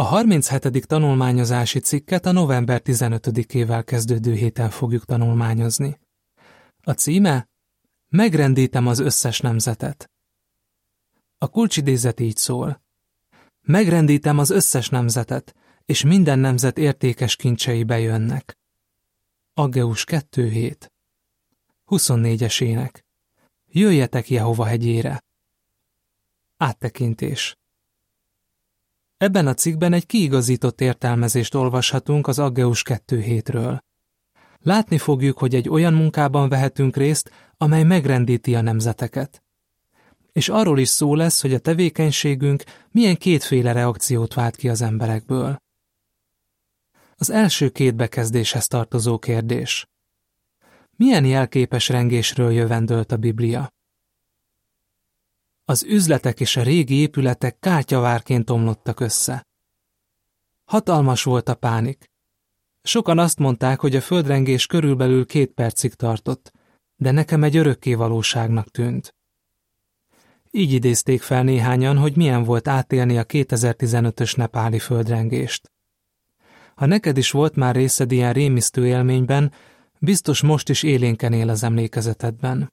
A 37. tanulmányozási cikket a november 15-ével kezdődő héten fogjuk tanulmányozni. A címe Megrendítem az összes nemzetet. A kulcsidézet így szól. Megrendítem az összes nemzetet, és minden nemzet értékes kincsei bejönnek. Aggeus 2.7 24-es ének Jöjjetek Jehova hegyére. Áttekintés Ebben a cikkben egy kiigazított értelmezést olvashatunk az Aggeus 2.7-ről. Látni fogjuk, hogy egy olyan munkában vehetünk részt, amely megrendíti a nemzeteket. És arról is szó lesz, hogy a tevékenységünk milyen kétféle reakciót vált ki az emberekből. Az első két bekezdéshez tartozó kérdés. Milyen jelképes rengésről jövendölt a Biblia? Az üzletek és a régi épületek kártyavárként omlottak össze. Hatalmas volt a pánik. Sokan azt mondták, hogy a földrengés körülbelül két percig tartott, de nekem egy örökké valóságnak tűnt. Így idézték fel néhányan, hogy milyen volt átélni a 2015-ös nepáli földrengést. Ha neked is volt már részed ilyen rémisztő élményben, biztos most is élénken él az emlékezetedben.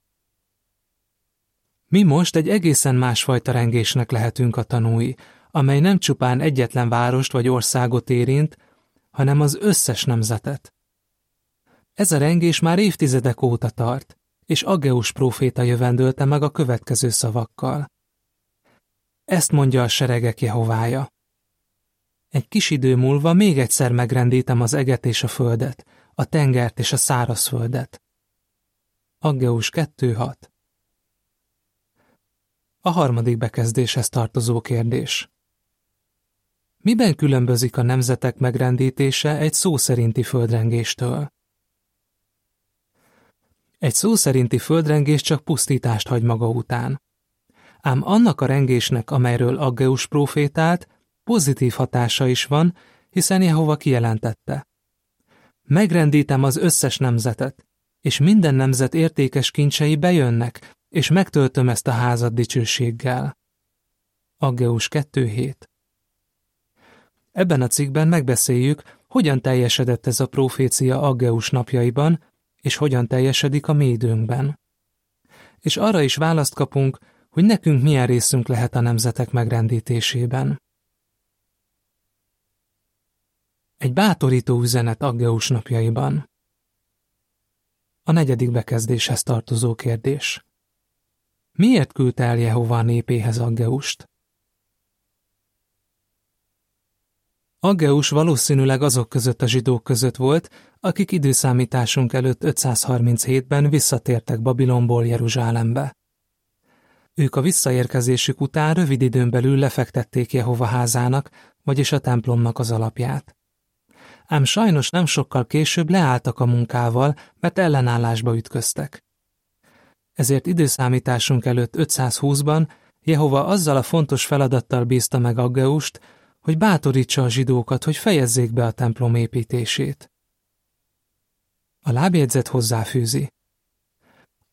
Mi most egy egészen másfajta rengésnek lehetünk a tanúi, amely nem csupán egyetlen várost vagy országot érint, hanem az összes nemzetet. Ez a rengés már évtizedek óta tart, és Ageus próféta jövendölte meg a következő szavakkal. Ezt mondja a seregek Jehovája. Egy kis idő múlva még egyszer megrendítem az eget és a földet, a tengert és a szárazföldet. Aggeus 2.6 A harmadik bekezdéshez tartozó kérdés. Miben különbözik a nemzetek megrendítése egy szó szerinti földrengéstől? Egy szó szerinti földrengés csak pusztítást hagy maga után. Ám annak a rengésnek, amelyről Aggeus profétált, pozitív hatása is van, hiszen Jehova kijelentette. Megrendítem az összes nemzetet, és minden nemzet értékes kincsei bejönnek, és megtöltöm ezt a házat dicsőséggel. Aggeus 2.7 Ebben a cikkben megbeszéljük, hogyan teljesedett ez a profécia Aggeus napjaiban, és hogyan teljesedik a mi időnkben. És arra is választ kapunk, hogy nekünk milyen részünk lehet a nemzetek megrendítésében. Egy bátorító üzenet Aggeus napjaiban. A negyedik bekezdéshez tartozó kérdés. Miért küldte el Jehova a népéhez Aggeust? Aggeus valószínűleg azok között a zsidók között volt, akik időszámításunk előtt 537-ben visszatértek Babilonból Jeruzsálembe. Ők a visszaérkezésük után rövid időn belül lefektették Jehova házának, vagyis a templomnak az alapját. Ám sajnos nem sokkal később leálltak a munkával, mert ellenállásba ütköztek. Ezért időszámításunk előtt 520-ban Jehova azzal a fontos feladattal bízta meg Aggeust, hogy bátorítsa a zsidókat, hogy fejezzék be a templom építését. A lábjegyzet hozzáfűzi.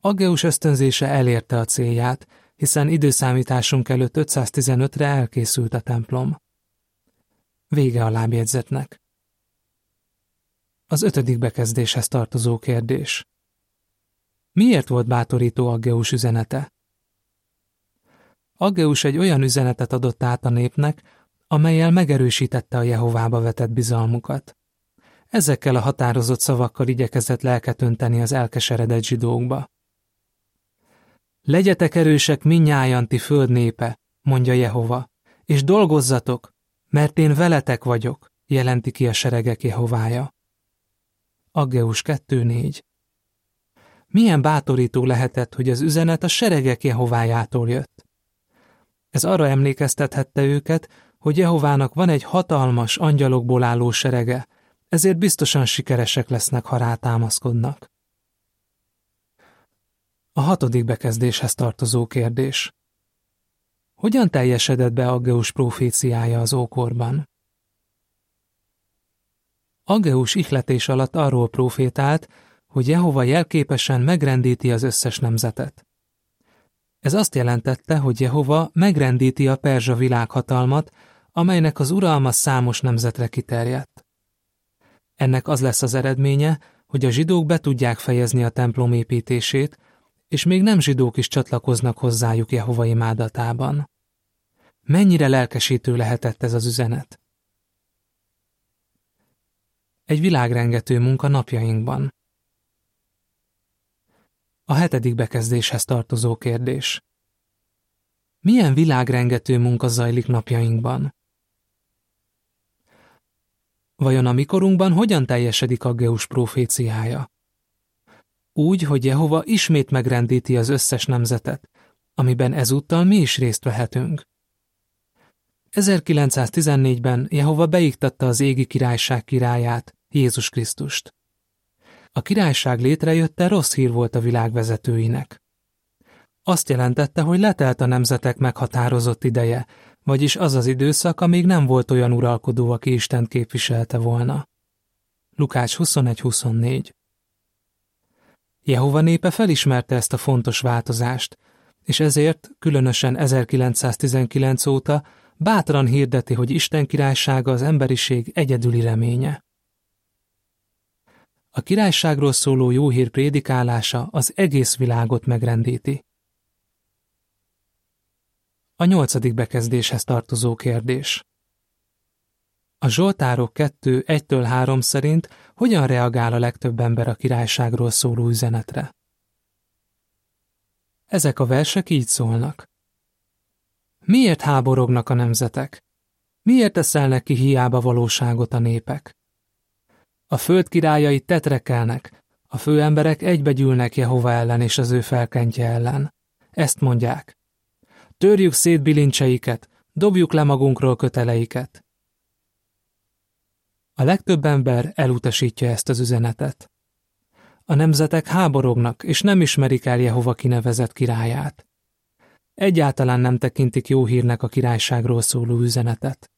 Aggeus ösztönzése elérte a célját, hiszen időszámításunk előtt 515-re elkészült a templom. Vége a lábjegyzetnek. Az ötödik bekezdéshez tartozó kérdés. Miért volt bátorító Aggeus üzenete? Aggeus egy olyan üzenetet adott át a népnek, amelyel megerősítette a Jehovába vetett bizalmukat. Ezekkel a határozott szavakkal igyekezett lelket önteni az elkeseredett zsidókba. Legyetek erősek minnyájan ti föld népe, mondja Jehova, és dolgozzatok, mert én veletek vagyok, jelenti ki a seregek Jehovája. Aggeus 2.4 Milyen bátorító lehetett, hogy az üzenet a seregek Jehovájától jött. Ez arra emlékeztethette őket, hogy Jehovának van egy hatalmas angyalokból álló serege, ezért biztosan sikeresek lesznek, ha rátámaszkodnak. A hatodik bekezdéshez tartozó kérdés. Hogyan teljesedett be Aggeus proféciája az ókorban? Aggeus ihletés alatt arról profétált, hogy Jehova jelképesen megrendíti az összes nemzetet. Ez azt jelentette, hogy Jehova megrendíti a perzsa világhatalmat, amelynek az uralma számos nemzetre kiterjedt. Ennek az lesz az eredménye, hogy a zsidók be tudják fejezni a templom építését, és még nem zsidók is csatlakoznak hozzájuk Jehova imádatában. Mennyire lelkesítő lehetett ez az üzenet? Egy világrengető munka napjainkban. A hetedik bekezdéshez tartozó kérdés. Milyen világrengető munka zajlik napjainkban? Vajon a mikorunkban hogyan teljesedik a Geus proféciája? Úgy, hogy Jehova ismét megrendíti az összes nemzetet, amiben ezúttal mi is részt vehetünk. 1914-ben Jehova beiktatta az égi királyság királyát, Jézus Krisztust. A királyság létrejötte rossz hír volt a világ vezetőinek. Azt jelentette, hogy letelt a nemzetek meghatározott ideje, vagyis az az időszak, amíg nem volt olyan uralkodó, aki Isten képviselte volna. Lukács 21-24 Jehova népe felismerte ezt a fontos változást, és ezért, különösen 1919 óta bátran hirdeti, hogy Isten királysága az emberiség egyedüli reménye. A királyságról szóló jó hír prédikálása az egész világot megrendíti. A nyolcadik bekezdéshez tartozó kérdés. A Zsoltárok 2, 1-től 3 szerint hogyan reagál a legtöbb ember a királyságról szóló üzenetre? Ezek a versek így szólnak. Miért háborognak a nemzetek? Miért teszelnek ki hiába valóságot a népek? A föld királyai tetrekelnek, a főemberek egybegyűlnek Jehova ellen és az ő felkentje ellen. Ezt mondják. Törjük szét bilincseiket, dobjuk le magunkról köteleiket. A legtöbb ember elutasítja ezt az üzenetet. A nemzetek háborognak, és nem ismerik el Jehova kinevezett királyát. Egyáltalán nem tekintik jó hírnek a királyságról szóló üzenetet.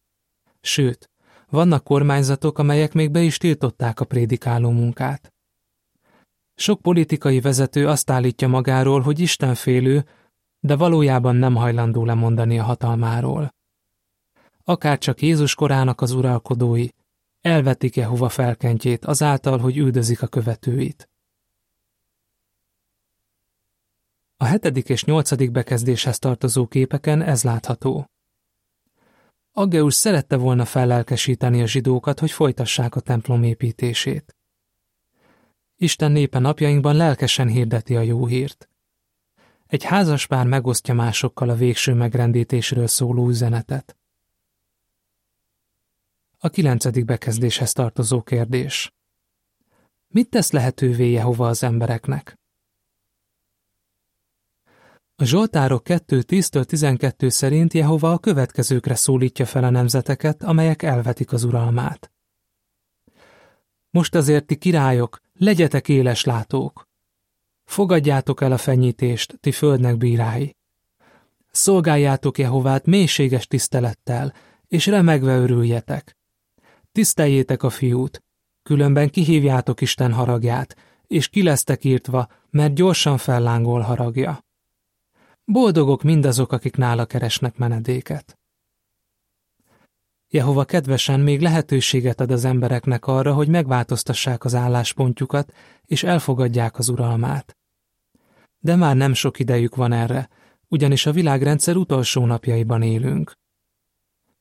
Sőt, vannak kormányzatok, amelyek még be is tiltották a prédikáló munkát. Sok politikai vezető azt állítja magáról, hogy Isten félő, de valójában nem hajlandó lemondani a hatalmáról. Akárcsak Jézus korának az uralkodói, elvetik Jehova felkentjét azáltal, hogy üldözik a követőit. A hetedik és nyolcadik bekezdéshez tartozó képeken ez látható. Aggeus szerette volna fellelkesíteni a zsidókat, hogy folytassák a templom építését. Isten népe napjainkban lelkesen hirdeti a jó hírt. Egy házaspár megosztja másokkal a végső megrendítésről szóló üzenetet. A kilencedik bekezdéshez tartozó kérdés. Mit tesz lehetővé Jehova az embereknek? A Zsoltárok 2.10-12 szerint Jehova a következőkre szólítja fel a nemzeteket, amelyek elvetik az uralmát. Most azért ti királyok, legyetek éles látók. Fogadjátok el a fenyítést, ti földnek bírái. Szolgáljátok Jehovát mélységes tisztelettel, és remegve örüljetek. Tiszteljétek a fiút, különben kihívjátok Isten haragját, és ki lesztek írtva, mert gyorsan fellángol haragja. Boldogok mindazok, akik nála keresnek menedéket. Jehova kedvesen még lehetőséget ad az embereknek arra, hogy megváltoztassák az álláspontjukat, és elfogadják az uralmát. De már nem sok idejük van erre, ugyanis a világrendszer utolsó napjaiban élünk.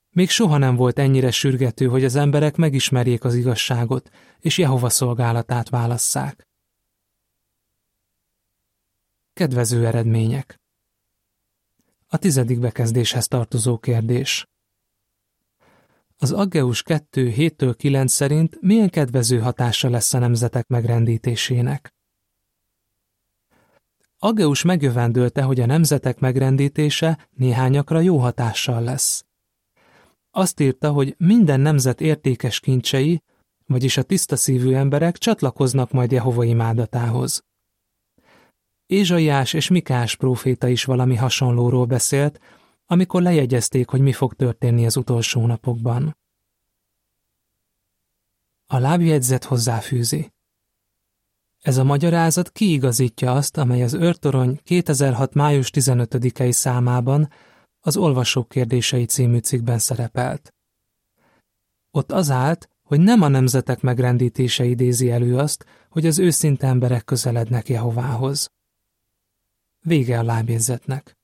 Még soha nem volt ennyire sürgető, hogy az emberek megismerjék az igazságot, és Jehova szolgálatát válasszák. Kedvező eredmények a tizedik bekezdéshez tartozó kérdés. Az Aggeus 2 7-től 9 szerint milyen kedvező hatása lesz a nemzetek megrendítésének? Aggeus megjövendölte, hogy a nemzetek megrendítése néhányakra jó hatással lesz. Azt írta, hogy minden nemzet értékes kincsei, vagyis a tiszta szívű emberek csatlakoznak majd Jehova imádatához. Ézsaiás és Mikás próféta is valami hasonlóról beszélt, amikor lejegyezték, hogy mi fog történni az utolsó napokban. A lábjegyzet hozzáfűzi. Ez a magyarázat kiigazítja azt, amely az őrtorony 2006. május 15-i számában az Olvasók kérdései című cikkben szerepelt. Ott az állt, hogy nem a nemzetek megrendítése idézi elő azt, hogy az őszinte emberek közelednek Jehovához. Vége a lábjegyzetnek.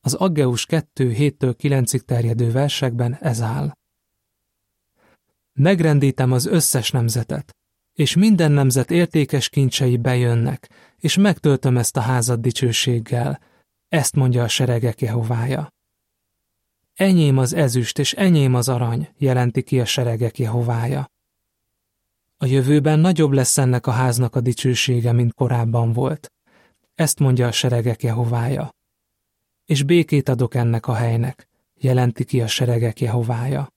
Az Aggeus 2 7-től 9-ig terjedő versekben ez áll. Megrendítem az összes nemzetet, és minden nemzet értékes kincsei bejönnek, és megtöltöm ezt a házat dicsőséggel, ezt mondja a seregek Jehovája. Enyém az ezüst, és enyém az arany, jelenti ki a seregek Jehovája. A jövőben nagyobb lesz ennek a háznak a dicsősége, mint korábban volt. Ezt mondja a seregek Jehovája. És békét adok ennek a helynek, jelenti ki a seregek Jehovája.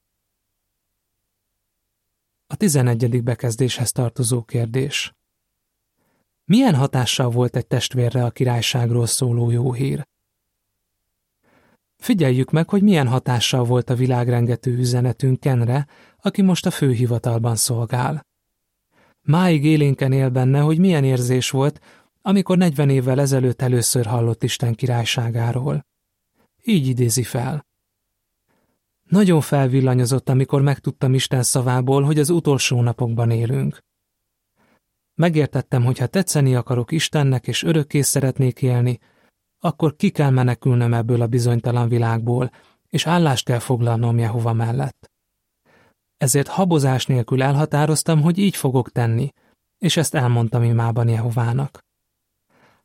A tizenegyedik bekezdéshez tartozó kérdés. Milyen hatással volt egy testvérre a királyságról szóló jó hír? Figyeljük meg, hogy milyen hatással volt a világrengető üzenetünk Kenre, aki most a főhivatalban szolgál. Máig élénken él benne, hogy milyen érzés volt, amikor 40 évvel ezelőtt először hallott Isten királyságáról. Így idézi fel. Nagyon felvillanyozott, amikor megtudtam Isten szavából, hogy az utolsó napokban élünk. Megértettem, hogy ha tetszeni akarok Istennek és örökké szeretnék élni, akkor ki kell menekülnöm ebből a bizonytalan világból, és állást kell foglalnom Jehova mellett. Ezért habozás nélkül elhatároztam, hogy így fogok tenni, és ezt elmondtam imában Jehovának.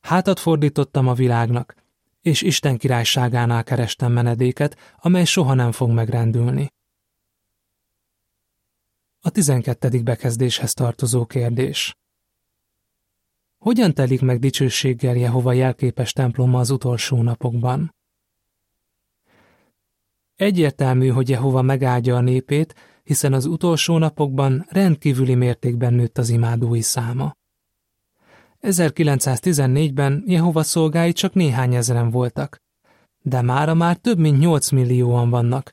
Hátat fordítottam a világnak, és Isten királyságánál kerestem menedéket, amely soha nem fog megrendülni. A tizenkettedik bekezdéshez tartozó kérdés. Hogyan telik meg dicsőséggel Jehova jelképes temploma az utolsó napokban? Egyértelmű, hogy Jehova megáldja a népét, hiszen az utolsó napokban rendkívüli mértékben nőtt az imádói száma. 1914-ben Jehova szolgái csak néhány ezeren voltak, de mára már több mint 8 millióan vannak,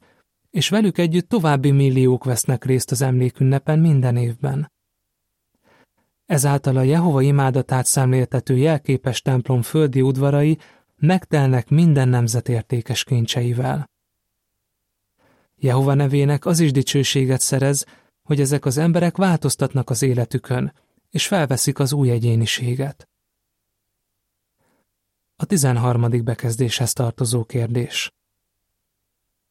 és velük együtt további milliók vesznek részt az emlékünnepen minden évben. Ezáltal a Jehova imádatát szemléltető jelképes templom földi udvarai megtelnek minden nemzet értékes kincseivel. Jehova nevének az is dicsőséget szerez, hogy ezek az emberek változtatnak az életükön, és felveszik az új egyéniséget. A tizenharmadik bekezdéshez tartozó kérdés.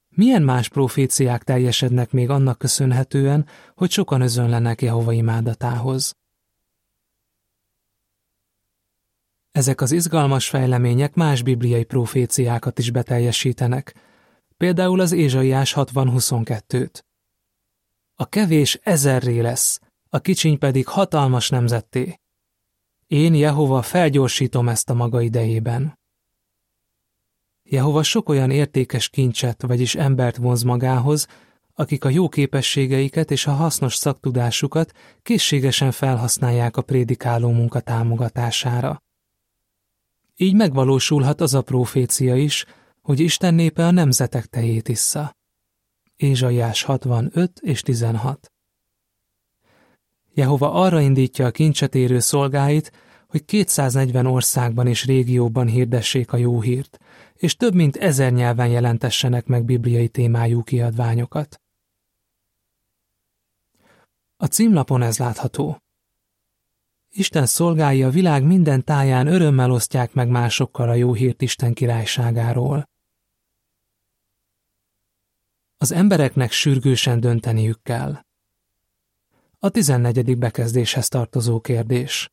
Milyen más proféciák teljesednek még annak köszönhetően, hogy sokan özönlenek Jehova imádatához? Ezek az izgalmas fejlemények más bibliai proféciákat is beteljesítenek, például az Ézsaiás 60-22-t. A kevés ezerré lesz, a kicsiny pedig hatalmas nemzetté. Én, Jehova, felgyorsítom ezt a maga idejében. Jehova sok olyan értékes kincset, vagyis embert vonz magához, akik a jó képességeiket és a hasznos szaktudásukat készségesen felhasználják a prédikáló munka támogatására. Így megvalósulhat az a profécia is, hogy Isten népe a nemzetek tejét issza. Ézsaiás 65 és 16 Jehova arra indítja a kincset érő szolgáit, hogy 240 országban és régióban hirdessék a jó hírt, és több mint ezer nyelven jelentessenek meg bibliai témájú kiadványokat. A címlapon ez látható. Isten szolgái a világ minden táján örömmel osztják meg másokkal a jó hírt Isten királyságáról. Az embereknek sürgősen dönteniük kell. A tizennegyedik bekezdéshez tartozó kérdés.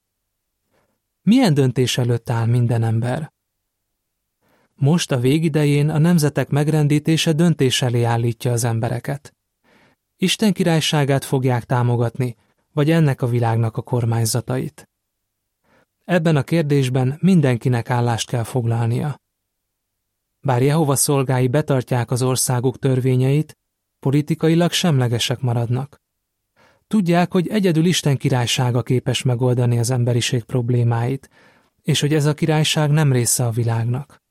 Milyen döntés előtt áll minden ember? Most a végidején a nemzetek megrendítése döntés elé állítja az embereket. Isten királyságát fogják támogatni, vagy ennek a világnak a kormányzatait. Ebben a kérdésben mindenkinek állást kell foglalnia. Bár Jehova szolgái betartják az országuk törvényeit, politikailag semlegesek maradnak. Tudják, hogy egyedül Isten királysága képes megoldani az emberiség problémáit, és hogy ez a királyság nem része a világnak.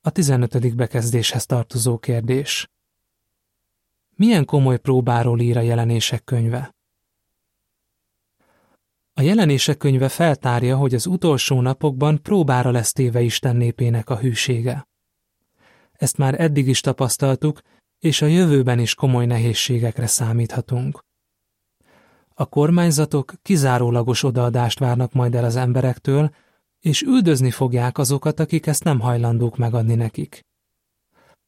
A 15. bekezdéshez tartozó kérdés. Milyen komoly próbáról ír a jelenések könyve? A jelenések könyve feltárja, hogy az utolsó napokban próbára lesz téve Isten népének a hűsége. Ezt már eddig is tapasztaltuk, és a jövőben is komoly nehézségekre számíthatunk. A kormányzatok kizárólagos odaadást várnak majd el az emberektől, és üldözni fogják azokat, akik ezt nem hajlandók megadni nekik.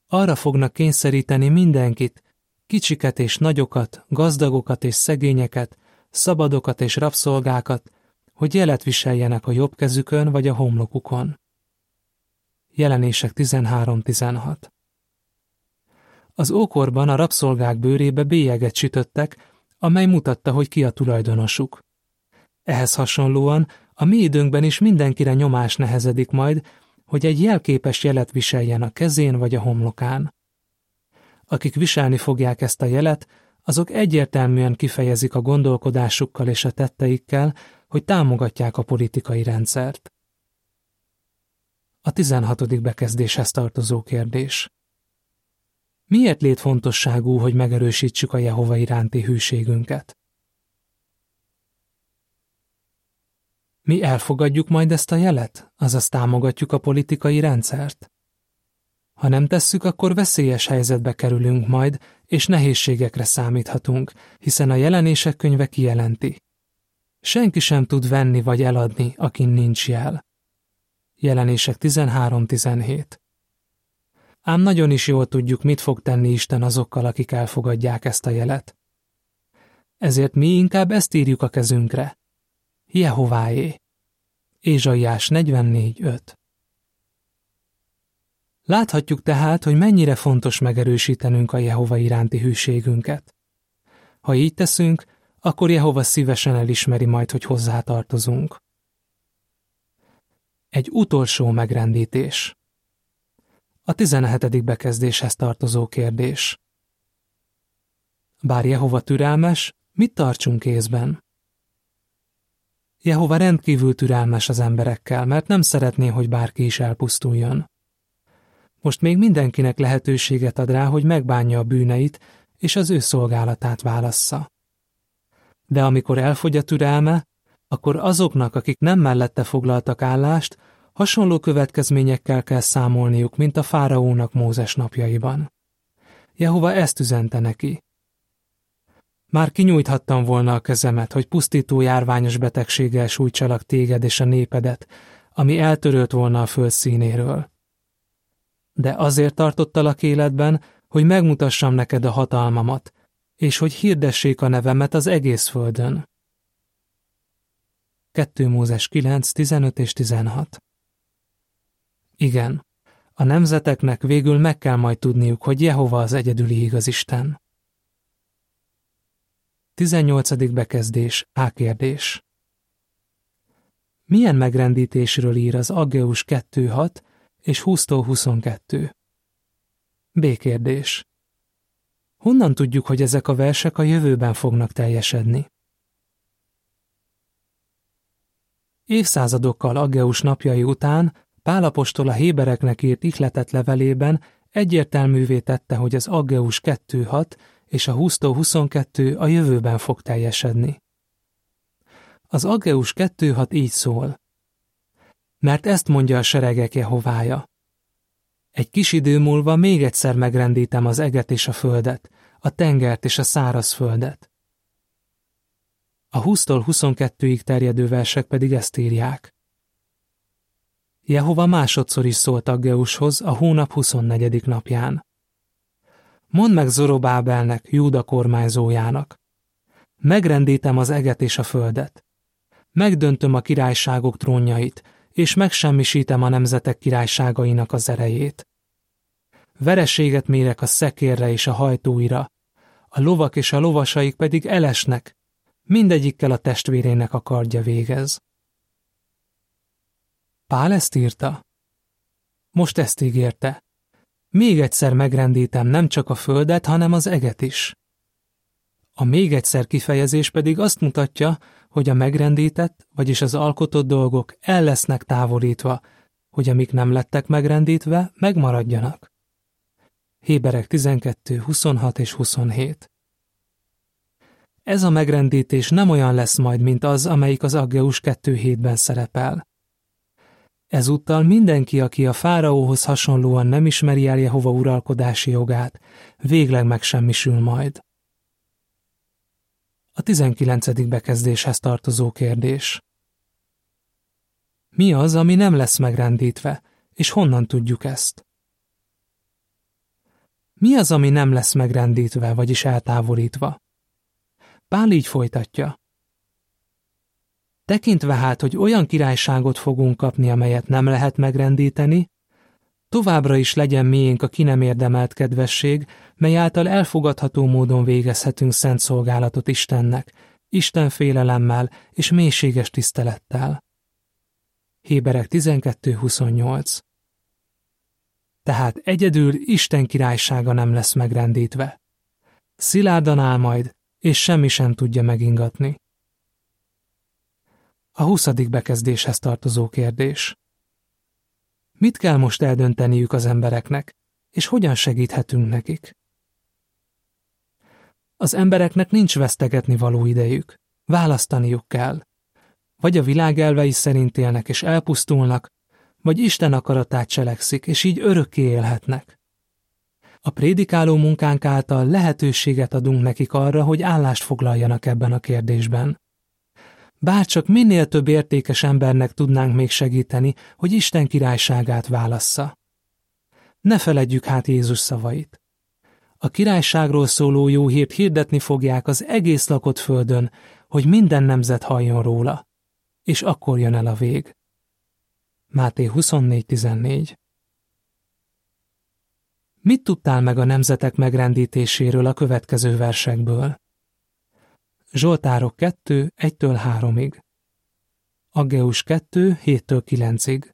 Arra fognak kényszeríteni mindenkit, kicsiket és nagyokat, gazdagokat és szegényeket, szabadokat és rabszolgákat, hogy jelet viseljenek a jobb kezükön vagy a homlokukon. Jelenések 13-16 Az ókorban a rabszolgák bőrébe bélyeget sütöttek, amely mutatta, hogy ki a tulajdonosuk. Ehhez hasonlóan a mi időnkben is mindenkire nyomás nehezedik majd, hogy egy jelképes jelet viseljen a kezén vagy a homlokán. Akik viselni fogják ezt a jelet, azok egyértelműen kifejezik a gondolkodásukkal és a tetteikkel, hogy támogatják a politikai rendszert. A 16. bekezdéshez tartozó kérdés. Miért létfontosságú, hogy megerősítsük a Jehova iránti hűségünket? Mi elfogadjuk majd ezt a jelet, azaz támogatjuk a politikai rendszert? Ha nem tesszük, akkor veszélyes helyzetbe kerülünk majd, és nehézségekre számíthatunk, hiszen a jelenések könyve kijelenti. Senki sem tud venni vagy eladni, akin nincs jel. Jelenések 13-17 Ám nagyon is jól tudjuk, mit fog tenni Isten azokkal, akik elfogadják ezt a jelet. Ezért mi inkább ezt írjuk a kezünkre. Jehováé. Ézsaiás 44.5 Láthatjuk tehát, hogy mennyire fontos megerősítenünk a Jehova iránti hűségünket. Ha így teszünk, akkor Jehova szívesen elismeri majd, hogy hozzátartozunk. Egy utolsó megrendítés. A 17. bekezdéshez tartozó kérdés. Bár Jehova türelmes, mit tartsunk kézben? Jehova rendkívül türelmes az emberekkel, mert nem szeretné, hogy bárki is elpusztuljon. Most még mindenkinek lehetőséget ad rá, hogy megbánja a bűneit, és az ő szolgálatát válassza. De amikor elfogy a türelme, akkor azoknak, akik nem mellette foglaltak állást, hasonló következményekkel kell számolniuk, mint a fáraónak Mózes napjaiban. Jehova ezt üzente neki. Már kinyújthattam volna a kezemet, hogy pusztító járványos betegséggel sújtsalak téged és a népedet, ami eltörölt volna a föld színéről de azért tartottalak életben, hogy megmutassam neked a hatalmamat, és hogy hirdessék a nevemet az egész földön. 2 Mózes 9, 15 és 16 Igen, a nemzeteknek végül meg kell majd tudniuk, hogy Jehova az egyedüli igaz Isten. 18. bekezdés, A kérdés. Milyen megrendítésről ír az Aggeus 2.6 és 20-22. B kérdés. Honnan tudjuk, hogy ezek a versek a jövőben fognak teljesedni? Évszázadokkal Aggeus napjai után Pálapostól a Hébereknek írt ihletett levelében egyértelművé tette, hogy az Aggeus 2.6 és a 20-22 a jövőben fog teljesedni. Az Aggeus 2.6 így szól mert ezt mondja a seregek Jehovája. Egy kis idő múlva még egyszer megrendítem az eget és a földet, a tengert és a száraz földet. A 20-tól 22-ig terjedő versek pedig ezt írják. Jehova másodszor is szólt Aggeushoz a hónap 24. napján. Mondd meg Zorobábelnek, Júda kormányzójának. Megrendítem az eget és a földet. Megdöntöm a királyságok trónjait, és megsemmisítem a nemzetek királyságainak az erejét. Vereséget mérek a szekérre és a hajtóira, a lovak és a lovasaik pedig elesnek, mindegyikkel a testvérének a kardja végez. Pál ezt írta? Most ezt ígérte. Még egyszer megrendítem nem csak a földet, hanem az eget is. A még egyszer kifejezés pedig azt mutatja, hogy a megrendített, vagyis az alkotott dolgok el lesznek távolítva, hogy amik nem lettek megrendítve, megmaradjanak. Héberek 12, 26 és 27 ez a megrendítés nem olyan lesz majd, mint az, amelyik az Aggeus 2.7-ben szerepel. Ezúttal mindenki, aki a fáraóhoz hasonlóan nem ismeri el Jehova uralkodási jogát, végleg megsemmisül majd. A 19. bekezdéshez tartozó kérdés. Mi az, ami nem lesz megrendítve, és honnan tudjuk ezt? Mi az, ami nem lesz megrendítve, vagyis eltávolítva? Pál így folytatja. Tekintve hát, hogy olyan királyságot fogunk kapni, amelyet nem lehet megrendíteni, továbbra is legyen miénk a ki nem érdemelt kedvesség, mely által elfogadható módon végezhetünk szent szolgálatot Istennek, Isten félelemmel és mélységes tisztelettel. Héberek 12.28 Tehát egyedül Isten királysága nem lesz megrendítve. Szilárdan áll majd, és semmi sem tudja megingatni. A huszadik bekezdéshez tartozó kérdés. Mit kell most eldönteniük az embereknek, és hogyan segíthetünk nekik? Az embereknek nincs vesztegetni való idejük. Választaniuk kell. Vagy a világ elvei szerint élnek és elpusztulnak, vagy Isten akaratát cselekszik, és így örökké élhetnek. A prédikáló munkánk által lehetőséget adunk nekik arra, hogy állást foglaljanak ebben a kérdésben. Bárcsak minél több értékes embernek tudnánk még segíteni, hogy Isten királyságát válassza. Ne feledjük hát Jézus szavait. A királyságról szóló jó hírt hirdetni fogják az egész lakott földön, hogy minden nemzet halljon róla. És akkor jön el a vég. Máté 24.14 Mit tudtál meg a nemzetek megrendítéséről a következő versekből? Zsoltárok 2, 1-től 3-ig. Aggeus 2, 7-től 9-ig.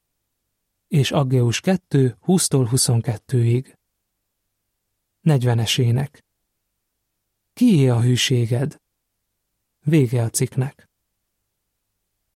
És Aggeus 2, 20-tól 22-ig. 40-es ének. Kié a hűséged? Vége a cikknek.